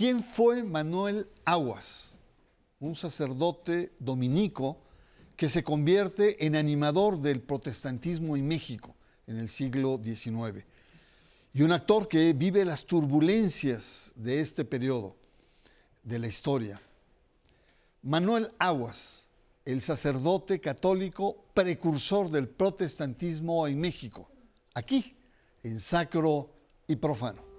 ¿Quién fue Manuel Aguas? Un sacerdote dominico que se convierte en animador del protestantismo en México en el siglo XIX y un actor que vive las turbulencias de este periodo de la historia. Manuel Aguas, el sacerdote católico precursor del protestantismo en México, aquí, en sacro y profano.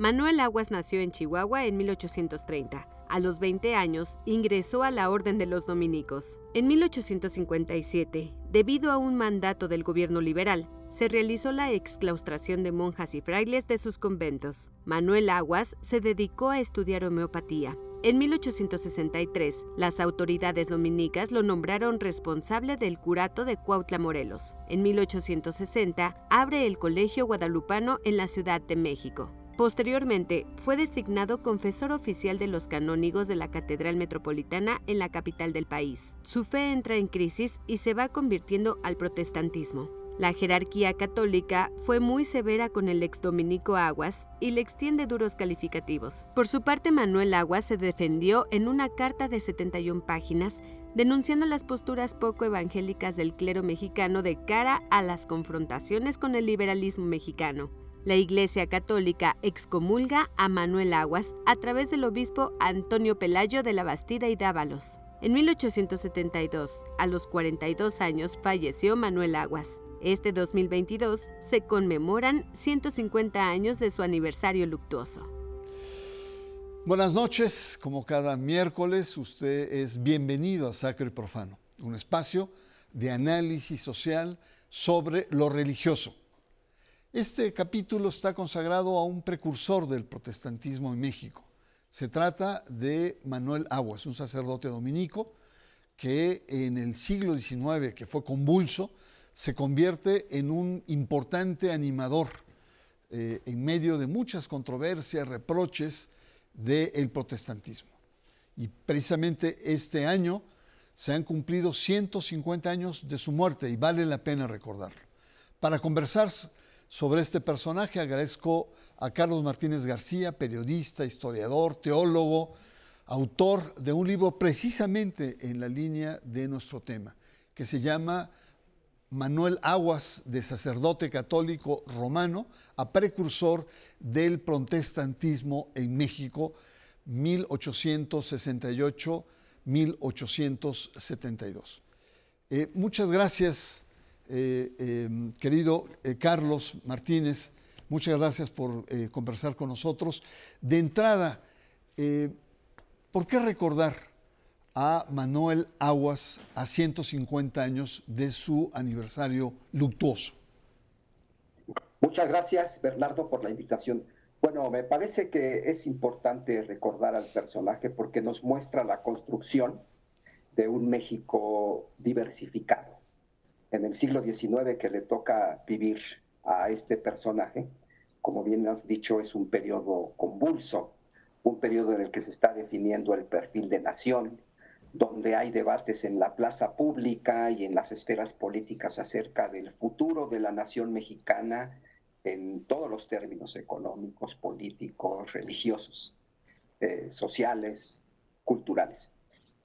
Manuel Aguas nació en Chihuahua en 1830. A los 20 años ingresó a la Orden de los Dominicos. En 1857, debido a un mandato del gobierno liberal, se realizó la exclaustración de monjas y frailes de sus conventos. Manuel Aguas se dedicó a estudiar homeopatía. En 1863, las autoridades dominicas lo nombraron responsable del curato de Cuautla, Morelos. En 1860, abre el Colegio Guadalupano en la Ciudad de México. Posteriormente, fue designado confesor oficial de los canónigos de la Catedral Metropolitana en la capital del país. Su fe entra en crisis y se va convirtiendo al protestantismo. La jerarquía católica fue muy severa con el exdominico Aguas y le extiende duros calificativos. Por su parte, Manuel Aguas se defendió en una carta de 71 páginas denunciando las posturas poco evangélicas del clero mexicano de cara a las confrontaciones con el liberalismo mexicano. La Iglesia Católica excomulga a Manuel Aguas a través del obispo Antonio Pelayo de la Bastida y Dávalos. En 1872, a los 42 años, falleció Manuel Aguas. Este 2022 se conmemoran 150 años de su aniversario luctuoso. Buenas noches, como cada miércoles usted es bienvenido a Sacro y Profano, un espacio de análisis social sobre lo religioso. Este capítulo está consagrado a un precursor del protestantismo en México. Se trata de Manuel Aguas, un sacerdote dominico que en el siglo XIX, que fue convulso, se convierte en un importante animador eh, en medio de muchas controversias, reproches del protestantismo. Y precisamente este año se han cumplido 150 años de su muerte y vale la pena recordarlo. Para conversar sobre este personaje agradezco a Carlos Martínez García, periodista, historiador, teólogo, autor de un libro precisamente en la línea de nuestro tema, que se llama Manuel Aguas, de sacerdote católico romano, a precursor del protestantismo en México, 1868-1872. Eh, muchas gracias, eh, em, querido eh, Carlos Martínez, muchas gracias por conversar con nosotros. De entrada, ¿por qué recordar a Manuel Aguas a 150 años de su aniversario luctuoso. Muchas gracias, Bernardo, por la invitación. Bueno, me parece que es importante recordar al personaje porque nos muestra la construcción de un México diversificado. En el siglo XIX que le toca vivir a este personaje, como bien has dicho, es un periodo convulso, un periodo en el que se está definiendo el perfil de nación, donde hay debates en la plaza pública y en las esferas políticas acerca del futuro de la nación mexicana en todos los términos económicos, políticos, religiosos, eh, sociales, culturales.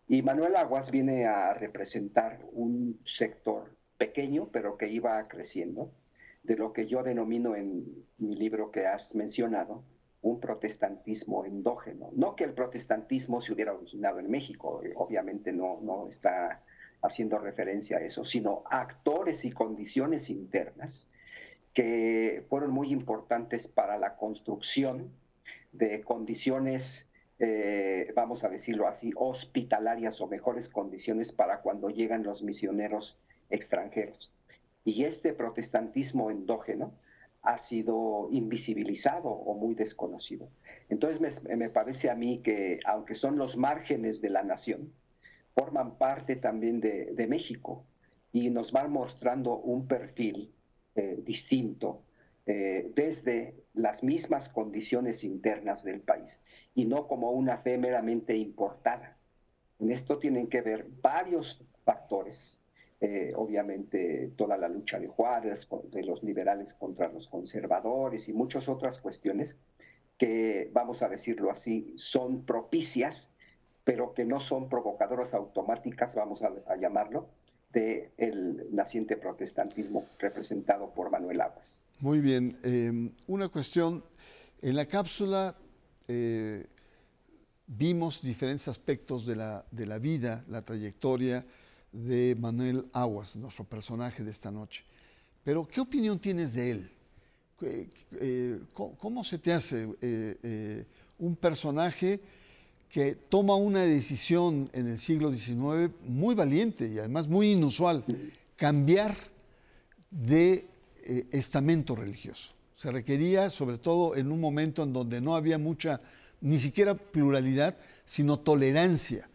Y Manuel Aguas viene a representar un sector pequeño, pero que iba creciendo, de lo que yo denomino en mi libro que has mencionado, un protestantismo endógeno. No que el protestantismo se hubiera originado en México, eh, obviamente no, no está haciendo referencia a eso, sino actores y condiciones internas que fueron muy importantes para la construcción de condiciones, eh, vamos a decirlo así, hospitalarias o mejores condiciones para cuando llegan los misioneros extranjeros. Y este protestantismo endógeno ha sido invisibilizado o muy desconocido. Entonces me, parece a mí que aunque son los márgenes de la nación, forman parte también de, México y nos van mostrando un perfil eh, distinto eh, desde las mismas condiciones internas del país y no como una fe meramente importada. En esto tienen que ver varios factores eh, obviamente toda la lucha de Juárez, de los liberales contra los conservadores y muchas otras cuestiones que, vamos a decirlo así, son propicias, pero que no son provocadoras automáticas, vamos a, llamarlo, del naciente protestantismo representado por Manuel Aguas. Muy bien. Em, una cuestión. En la cápsula eh, vimos diferentes aspectos de la, de la vida, la trayectoria de Manuel Aguas, nuestro personaje de esta noche. Pero, ¿qué opinión tienes de él? Eh, ¿Cómo se te hace eh, eh, un personaje que toma una decisión en el siglo XIX muy valiente y además muy inusual, cambiar de estamento religioso? Se requería, sobre todo en un momento en donde no había mucha, ni siquiera pluralidad, sino tolerancia.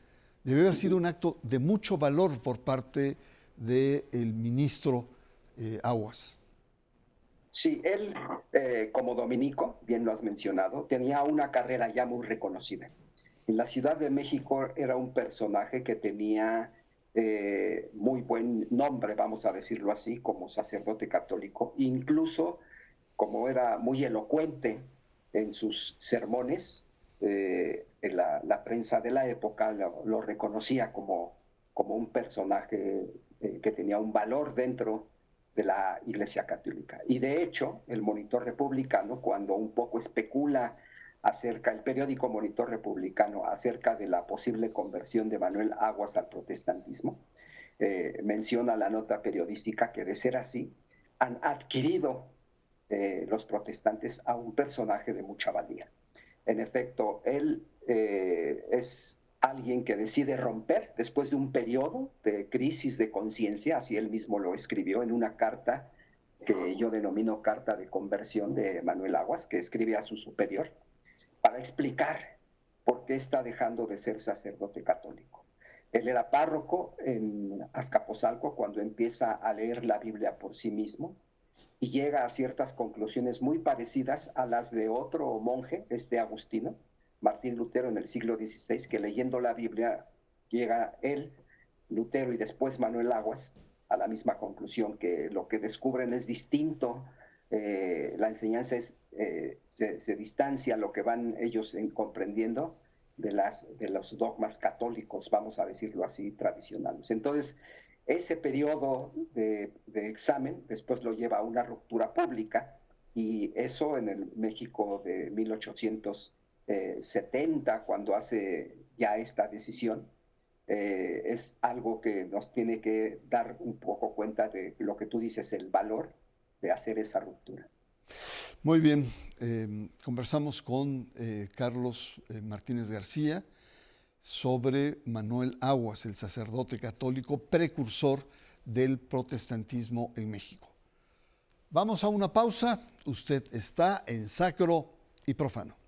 Debe haber sido un acto de mucho valor por parte del ministro Aguas. Sí, él, eh, como dominico, bien lo has mencionado, tenía una carrera ya muy reconocida. En la Ciudad de México era un personaje que tenía eh, muy buen nombre, vamos a decirlo así, como sacerdote católico, incluso como era muy elocuente en sus sermones, eh, la, prensa de la época lo, reconocía como, como un personaje que tenía un valor dentro de la Iglesia Católica. Y de hecho, el Monitor Republicano, cuando un poco especula acerca, el periódico Monitor Republicano, acerca de la posible conversión de Manuel Aguas al protestantismo, eh, menciona la nota periodística que de ser así, han adquirido eh, los protestantes a un personaje de mucha valía. En efecto, él eh, es alguien que decide romper después de un periodo de crisis de conciencia, así él mismo lo escribió en una carta que yo denomino carta de conversión de Manuel Aguas, que escribe a su superior, para explicar por qué está dejando de ser sacerdote católico. Él era párroco en Azcapotzalco cuando empieza a leer la Biblia por sí mismo y llega a ciertas conclusiones muy parecidas a las de otro monje, este Agustino, Martín Lutero en el siglo XVI, que leyendo la Biblia llega él, Lutero y después Manuel Aguas a la misma conclusión, que lo que descubren es distinto, eh, la enseñanza eh, se, distancia lo que van ellos comprendiendo de, las, de los dogmas católicos, vamos a decirlo así, tradicionales. Entonces, ese periodo de, examen después lo lleva a una ruptura pública y eso en el México de 1800 70 cuando hace ya esta decisión, eh, es algo que nos tiene que dar un poco cuenta de lo que tú dices, el valor de hacer esa ruptura. Muy bien, em, conversamos con eh, Carlos eh, Martínez García sobre Manuel Aguas, el sacerdote católico precursor del protestantismo en México. Vamos a una pausa, usted está en sacro y profano.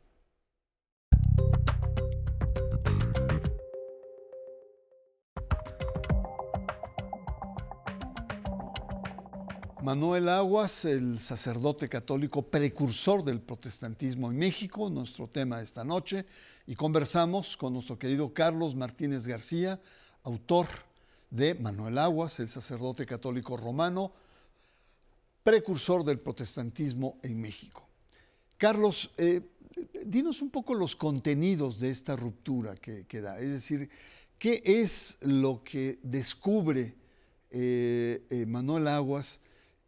Manuel Aguas, el sacerdote católico precursor del protestantismo en México, nuestro tema esta noche, y conversamos con nuestro querido Carlos Martínez García, autor de Manuel Aguas, el sacerdote católico romano, precursor del protestantismo en México. Carlos, eh, dinos un poco los contenidos de esta ruptura que, da, es decir, ¿qué es lo que descubre eh, eh, Manuel Aguas?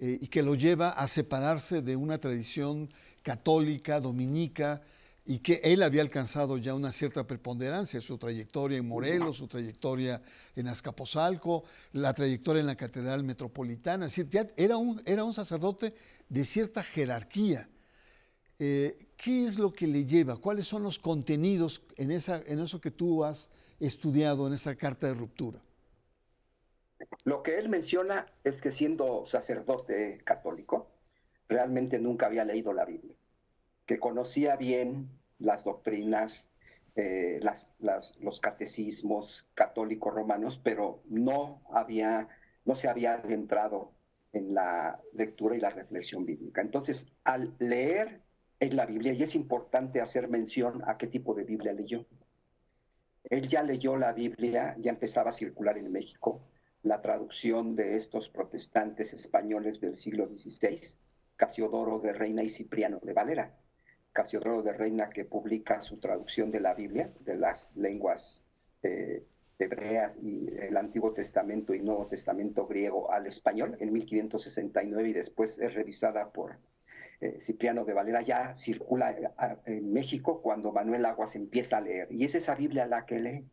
Eh, y que lo lleva a separarse de una tradición católica, dominica, y que él había alcanzado ya una cierta preponderancia, su trayectoria en Morelos, su trayectoria en Azcapotzalco, la trayectoria en la Catedral Metropolitana, es decir, era un, era un sacerdote de cierta jerarquía. Eh, ¿Qué es lo que le lleva? ¿Cuáles son los contenidos en, esa, en eso que tú has estudiado en esa carta de ruptura? Lo que él menciona es que siendo sacerdote católico, realmente nunca había leído la Biblia, que conocía bien las doctrinas, eh, los catecismos católicos romanos, pero no, había, no se había adentrado en la lectura y la reflexión bíblica. Entonces, al leer en la Biblia, y es importante hacer mención a qué tipo de Biblia leyó. Él ya leyó la Biblia, ya empezaba a circular en México, la traducción de estos protestantes españoles del siglo XVI, Casiodoro de Reina y Cipriano de Valera. Casiodoro de Reina, que publica su traducción de la Biblia, de las lenguas eh, hebreas y el Antiguo Testamento y Nuevo Testamento griego al español en 1569 y después es revisada por eh, Cipriano de Valera, ya circula eh, en México cuando Manuel Aguas empieza a leer. Y es esa Biblia la que lee.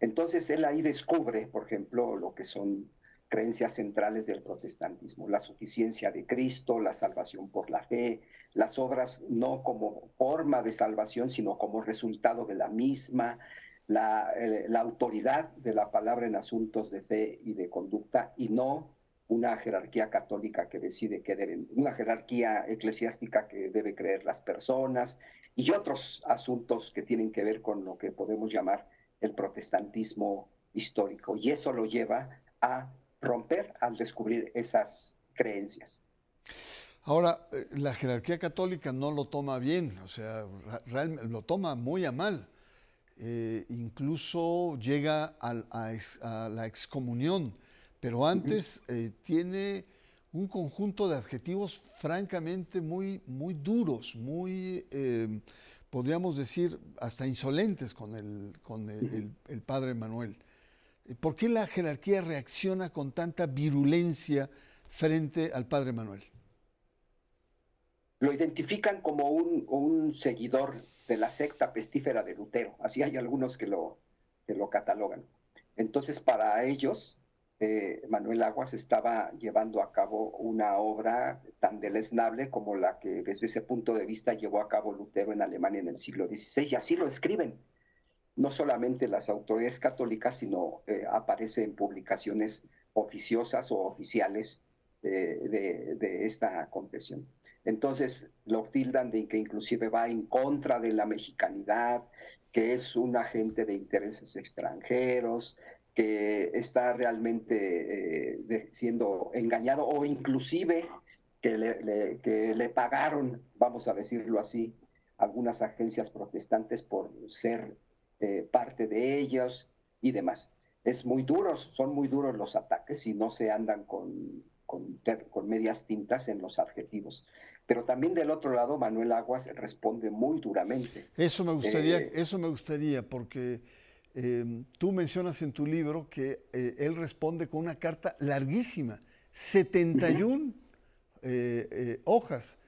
Entonces él ahí descubre, por ejemplo, lo que son creencias centrales del protestantismo, la suficiencia de Cristo, la salvación por la fe, las obras no como forma de salvación, sino como resultado de la misma, la, eh, autoridad de la palabra en asuntos de fe y de conducta, y no una jerarquía católica que decide que deben, una jerarquía eclesiástica que debe creer las personas, y otros asuntos que tienen que ver con lo que podemos llamar el protestantismo histórico. Y eso lo lleva a romper al descubrir esas creencias. Ahora, eh, la jerarquía católica no lo toma bien, o sea, lo toma muy a mal. Eh, incluso llega a, la excomunión, pero antes eh, tiene un conjunto de adjetivos francamente muy, muy duros, muy, podríamos decir, hasta insolentes con el, con el padre Manuel. ¿Por qué la jerarquía reacciona con tanta virulencia frente al padre Manuel? Lo identifican como un, seguidor de la secta pestífera de Lutero. Así hay algunos que lo, lo catalogan. Entonces, para ellos, eh, Manuel Aguas estaba llevando a cabo una obra tan deleznable como la que desde ese punto de vista llevó a cabo Lutero en Alemania en el siglo XVI. Y así lo escriben no solamente las autoridades católicas, sino eh, aparece en publicaciones oficiosas o oficiales de, esta confesión. Entonces lo tildan de que inclusive va en contra de la mexicanidad, que es un agente de intereses extranjeros, que está realmente eh, siendo engañado o inclusive que le, que le pagaron, vamos a decirlo así, algunas agencias protestantes por ser eh, parte de ellos y demás. Es muy duros, son muy duros los ataques y no se andan con, con, medias tintas en los adjetivos. Pero también del otro lado, Manuel Aguas responde muy duramente. Eso me gustaría, eh, eso me gustaría porque em, tú mencionas en tu libro que eh, él responde con una carta larguísima, 71 hojas.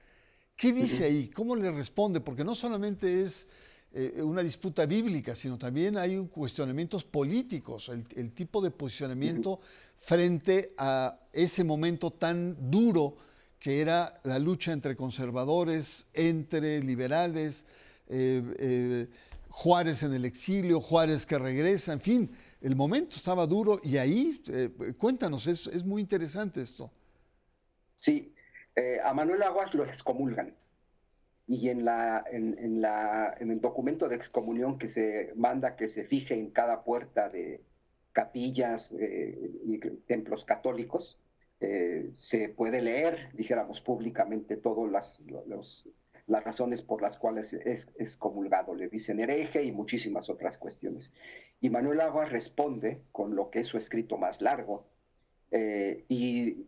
¿Qué dice ahí? ¿Cómo le responde? Porque no solamente es eh, una disputa bíblica, sino también hay cuestionamientos políticos, el, tipo de posicionamiento frente a ese momento tan duro que era la lucha entre conservadores, entre liberales, eh, eh, Juárez en el exilio, Juárez que regresa, en fin, el momento estaba duro y ahí, cuéntanos, es, es, muy interesante esto. Sí, a Manuel Aguas lo excomulgan y en, la, en, la, en el documento de excomunión que se manda que se fije en cada puerta de capillas eh, y templos católicos, eh, se puede leer, dijéramos públicamente, todas las, las razones por las cuales es excomulgado. Le dicen hereje y muchísimas otras cuestiones. Y Manuel Agua responde con lo que es su escrito más largo eh, y,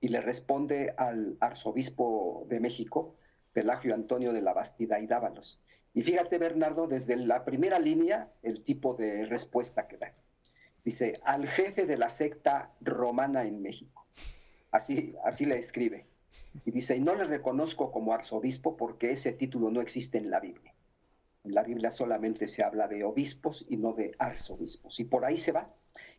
y le responde al arzobispo de México, Pelagio Antonio de la Bastida y Dávalos. Y fíjate, Bernardo, desde la primera línea, el tipo de respuesta que da. Dice, al jefe de la secta romana en México. Así, así le escribe. Y dice, y no le reconozco como arzobispo porque ese título no existe en la Biblia. En la Biblia solamente se habla de obispos y no de arzobispos. Y por ahí se va.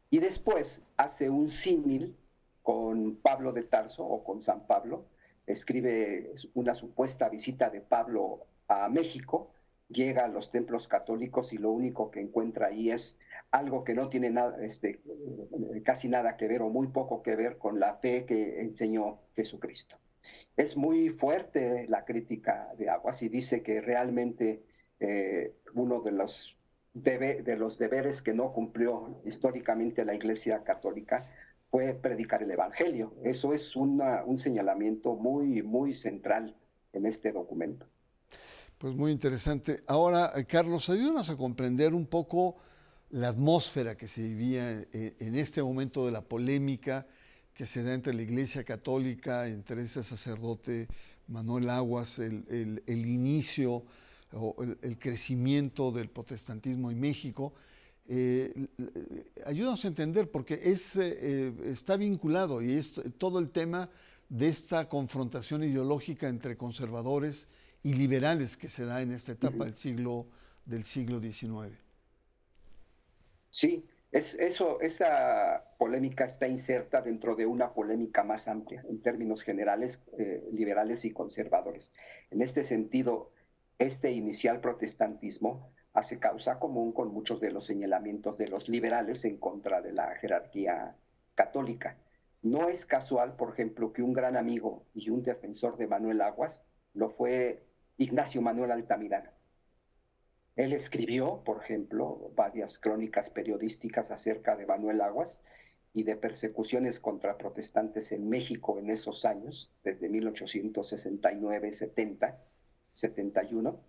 Y después hace un símil con Pablo de Tarso o con San Pablo, escribe una supuesta visita de Pablo a México, llega a los templos católicos y lo único que encuentra ahí es algo que no tiene nada, este, casi nada que ver o muy poco que ver con la fe que enseñó Jesucristo. Es muy fuerte la crítica de Aguas y dice que realmente eh, uno de los, de los deberes que no cumplió históricamente la Iglesia Católica fue predicar el Evangelio. Eso es un señalamiento muy, muy central en este documento. Pues muy interesante. Ahora, eh, Carlos, ayúdanos a comprender un poco la atmósfera que se vivía en, este momento de la polémica que se da entre la Iglesia Católica, entre ese sacerdote Manuel Aguas, el, inicio o el, crecimiento del protestantismo en México. Eh, ayúdanos a entender porque es, eh, está vinculado y es todo el tema de esta confrontación ideológica entre conservadores y liberales que se da en esta etapa del siglo del siglo XIX. Sí, es, eso, esa polémica está inserta dentro de una polémica más amplia en términos generales, eh, liberales y conservadores. En este sentido, este inicial protestantismo hace causa común con muchos de los señalamientos de los liberales en contra de la jerarquía católica. No es casual, por ejemplo, que un gran amigo y un defensor de Manuel Aguas lo fue Ignacio Manuel Altamirano. Él escribió, por ejemplo, varias crónicas periodísticas acerca de Manuel Aguas y de persecuciones contra protestantes en México en esos años, desde 1869, 70, 71.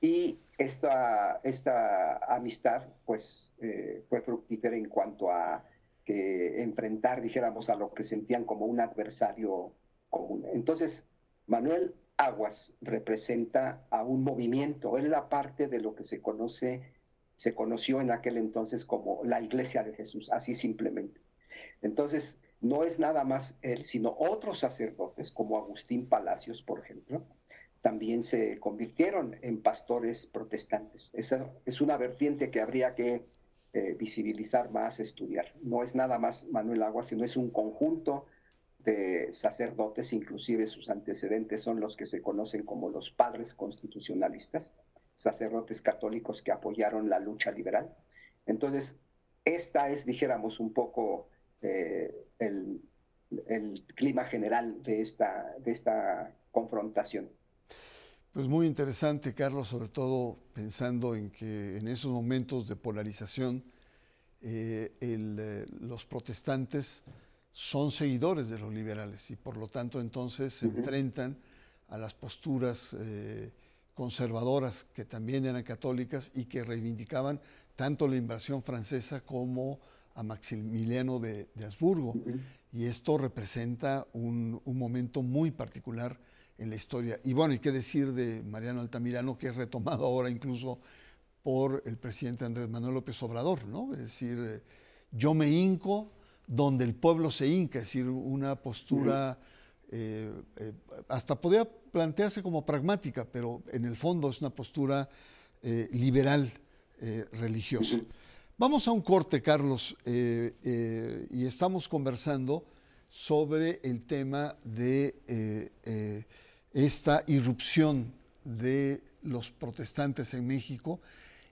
y esta, esta amistad pues, eh, fue fructífera en cuanto a que enfrentar, dijéramos, a lo que sentían como un adversario común. Entonces, Manuel Aguas representa a un movimiento, él era parte de lo que se conoce, se conoció en aquel entonces como la Iglesia de Jesús, así simplemente. Entonces, no es nada más él, sino otros sacerdotes, como Agustín Palacios, por ejemplo, también se convirtieron en pastores protestantes. Esa es una vertiente que habría que eh, visibilizar más, estudiar. No es nada más Manuel Aguas, sino es un conjunto de sacerdotes, inclusive sus antecedentes son los que se conocen como los padres constitucionalistas, sacerdotes católicos que apoyaron la lucha liberal. Entonces, esta es, dijéramos, un poco eh, el, clima general de esta, de esta confrontación. Pues muy interesante, Carlos, sobre todo pensando en que en esos momentos de polarización, eh, eh, los protestantes son seguidores de los liberales y por lo tanto entonces se enfrentan a las posturas eh, conservadoras que también eran católicas y que reivindicaban tanto la invasión francesa como a Maximiliano de, Habsburgo. Y esto representa un, momento muy particular en la historia. Y bueno, hay que decir de Mariano Altamirano, que es retomado ahora incluso por el presidente Andrés Manuel López Obrador, ¿no? Es decir, eh, yo me hinco donde el pueblo se hinca, es decir, una postura eh, eh, hasta podría plantearse como pragmática, pero en el fondo es una postura eh, liberal religiosa. Vamos a un corte, Carlos, y estamos conversando sobre el tema de esta irrupción de los protestantes en México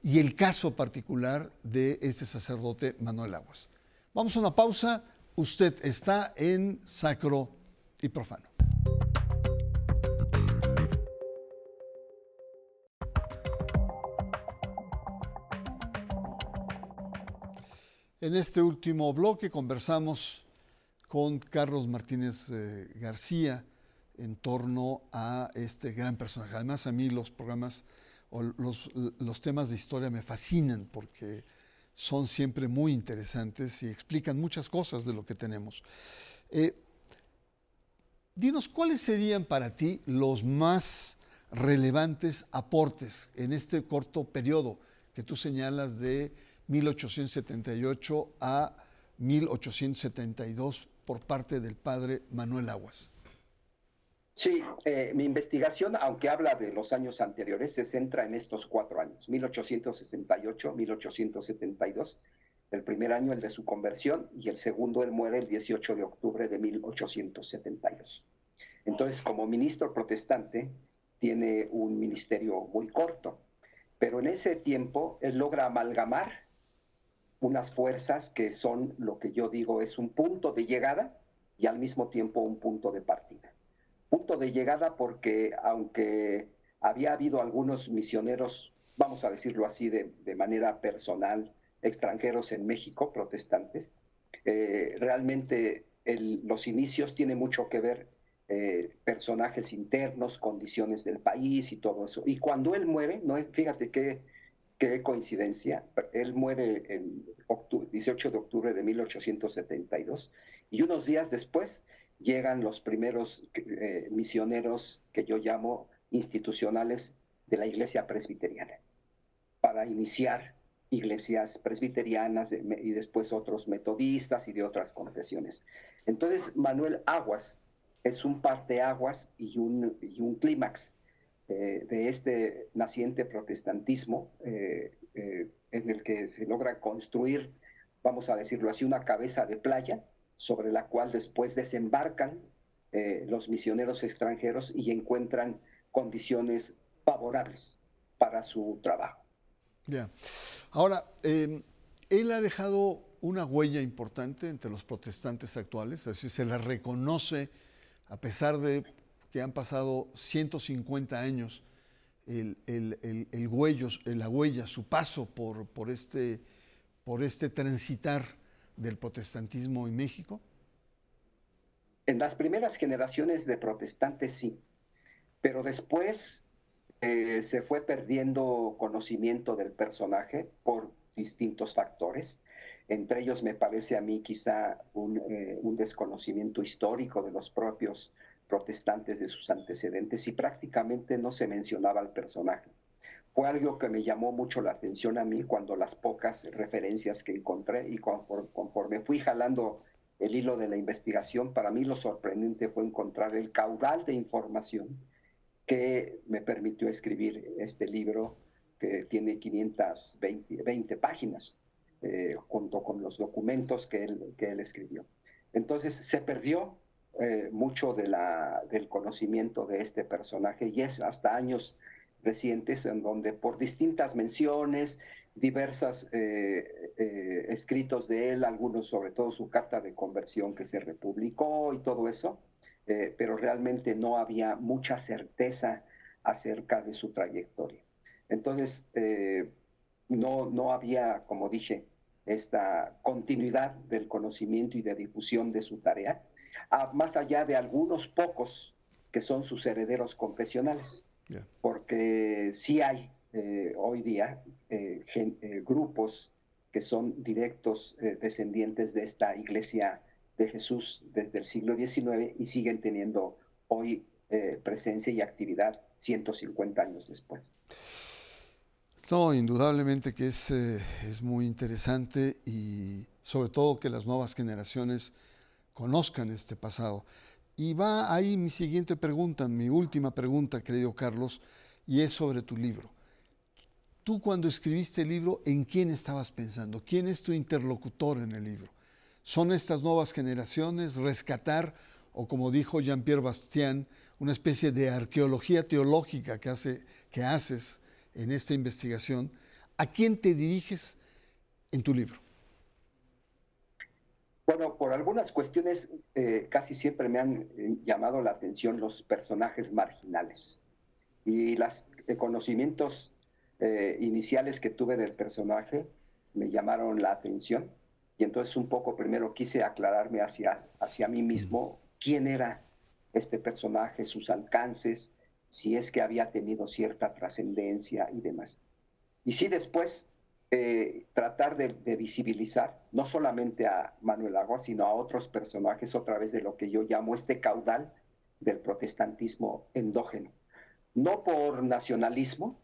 y el caso particular de este sacerdote Manuel Aguas. Vamos a una pausa. Usted está en Sacro y Profano. En este último bloque conversamos con Carlos Martínez eh, García en torno a este gran personaje. Además, a mí los programas o los, los temas de historia me fascinan porque son siempre muy interesantes y explican muchas cosas de lo que tenemos. Eh, dinos, ¿cuáles serían para ti los más relevantes aportes en este corto periodo que tú señalas de 1878 a 1872 por parte del padre Manuel Aguas? Sí, eh, mi investigación, aunque habla de los años anteriores, se centra en estos cuatro años, 1868, 1872, el primer año el de su conversión y el segundo él muere el 18 de octubre de 1872. Entonces, como ministro protestante, tiene un ministerio muy corto, pero en ese tiempo él logra amalgamar unas fuerzas que son lo que yo digo es un punto de llegada y al mismo tiempo un punto de partida punto de llegada porque aunque había habido algunos misioneros, vamos a decirlo así de, manera personal, extranjeros en México, protestantes, eh, realmente los inicios tienen mucho que ver eh, personajes internos, condiciones del país y todo eso. Y cuando él muere, no fíjate qué, qué coincidencia, él muere el 18 de octubre de 1872 y unos días después llegan los primeros eh, misioneros que yo llamo institucionales de la iglesia presbiteriana para iniciar iglesias presbiterianas y después otros metodistas y de otras confesiones. Entonces, Manuel Aguas es un parteaguas y un, y un clímax eh, de este naciente protestantismo eh, eh, en el que se logra construir, vamos a decirlo así, una cabeza de playa sobre la cual después desembarcan los misioneros extranjeros y encuentran condiciones favorables para su trabajo. Ya. Ahora, em, él ha dejado una huella importante entre los protestantes actuales, es decir, se le reconoce, a pesar de que han pasado 150 años, el, la huella, su paso por, por, este, por este transitar del protestantismo en México? En las primeras generaciones de protestantes sí, pero después eh, se fue perdiendo conocimiento del personaje por distintos factores. Entre ellos me parece a mí quizá un, eh, un desconocimiento histórico de los propios protestantes de sus antecedentes y prácticamente no se mencionaba al personaje. Fue algo que me llamó mucho la atención a mí cuando las pocas referencias que encontré y conforme, fui jalando el hilo de la investigación, para mí lo sorprendente fue encontrar el caudal de información que me permitió escribir este libro que tiene 520 páginas, eh, junto con los documentos que él escribió. Entonces se perdió eh, mucho del conocimiento de este personaje y es hasta años recientes en donde por distintas menciones, diversas eh, escritos de él, algunos sobre todo su carta de conversión que se republicó y todo eso, eh, pero realmente no había mucha certeza acerca de su trayectoria. Entonces, eh, no, no había, como dije, esta continuidad del conocimiento y de difusión de su tarea, más allá de algunos pocos que son sus herederos confesionales, porque sí hay eh, hoy día grupos que son directos descendientes de esta iglesia de Jesús desde el siglo XIX y siguen teniendo hoy eh, presencia y actividad 150 años después. No, indudablemente que es, eh, es muy interesante y sobre todo que las nuevas generaciones conozcan este pasado. Y va ahí mi siguiente pregunta, mi última pregunta, querido Carlos, y es sobre tu libro. Tú cuando escribiste el libro, ¿en quién estabas pensando? ¿Quién es tu interlocutor en el libro? son estas nuevas generaciones, rescatar, o como dijo Jean-Pierre Bastien, una especie de arqueología teológica que, hace, que haces en esta investigación. ¿A quién te diriges en tu libro? Bueno, por algunas cuestiones eh, casi siempre me han eh, llamado la atención los personajes marginales y los eh, conocimientos iniciales que tuve del personaje me llamaron la atención y entonces un poco primero quise aclararme hacia, hacia mí mismo quién era este personaje, sus alcances, si es que había tenido cierta trascendencia y demás. Y sí después eh, tratar de, visibilizar no solamente a Manuel Agua, sino a otros personajes a través de lo que yo llamo este caudal del protestantismo endógeno. No por nacionalismo,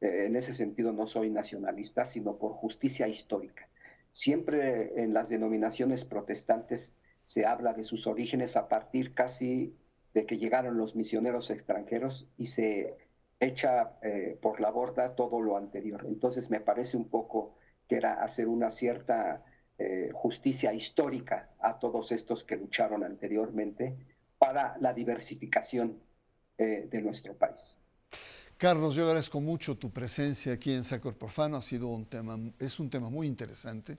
eh, en ese sentido no soy nacionalista, sino por justicia histórica. Siempre en las denominaciones protestantes se habla de sus orígenes a partir casi de que llegaron los misioneros extranjeros y se echa eh, por la borda todo lo anterior. Entonces me parece un poco que era hacer una cierta eh, justicia histórica a todos estos que lucharon anteriormente para la diversificación eh, de nuestro país. Carlos, yo agradezco mucho tu presencia aquí en Sacro Profano. Ha sido un tema, es un tema muy interesante.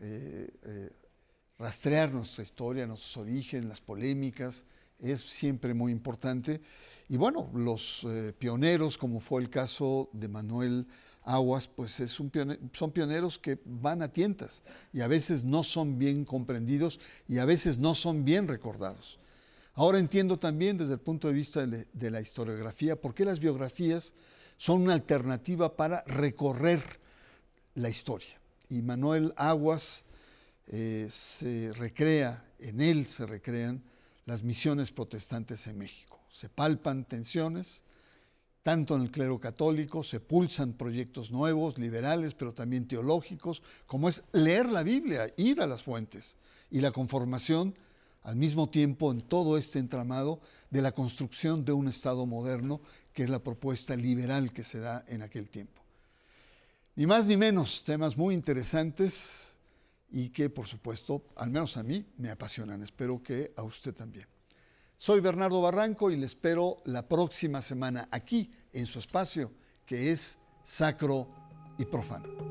Eh, rastrear nuestra historia, nuestros orígenes, las polémicas, es siempre muy importante. Y bueno, los eh, pioneros, como fue el caso de Manuel Aguas, pues es un son pioneros que van a tientas y a veces no son bien comprendidos y a veces no son bien recordados. Ahora entiendo también desde el punto de vista de la historiografía por qué las biografías son una alternativa para recorrer la historia. Y Manuel Aguas eh, se recrea, en él se recrean las misiones protestantes en México. Se palpan tensiones, tanto en el clero católico, se pulsan proyectos nuevos, liberales, pero también teológicos, como es leer la Biblia, ir a las fuentes, y la conformación al mismo tiempo en todo este entramado de la construcción de un Estado moderno, que es la propuesta liberal que se da en aquel tiempo. Ni más ni menos, temas muy interesantes y que por supuesto, al menos a mí, me apasionan. Espero que a usted también. Soy Bernardo Barranco y le espero la próxima semana aquí en su espacio, que es Sacro y Profano.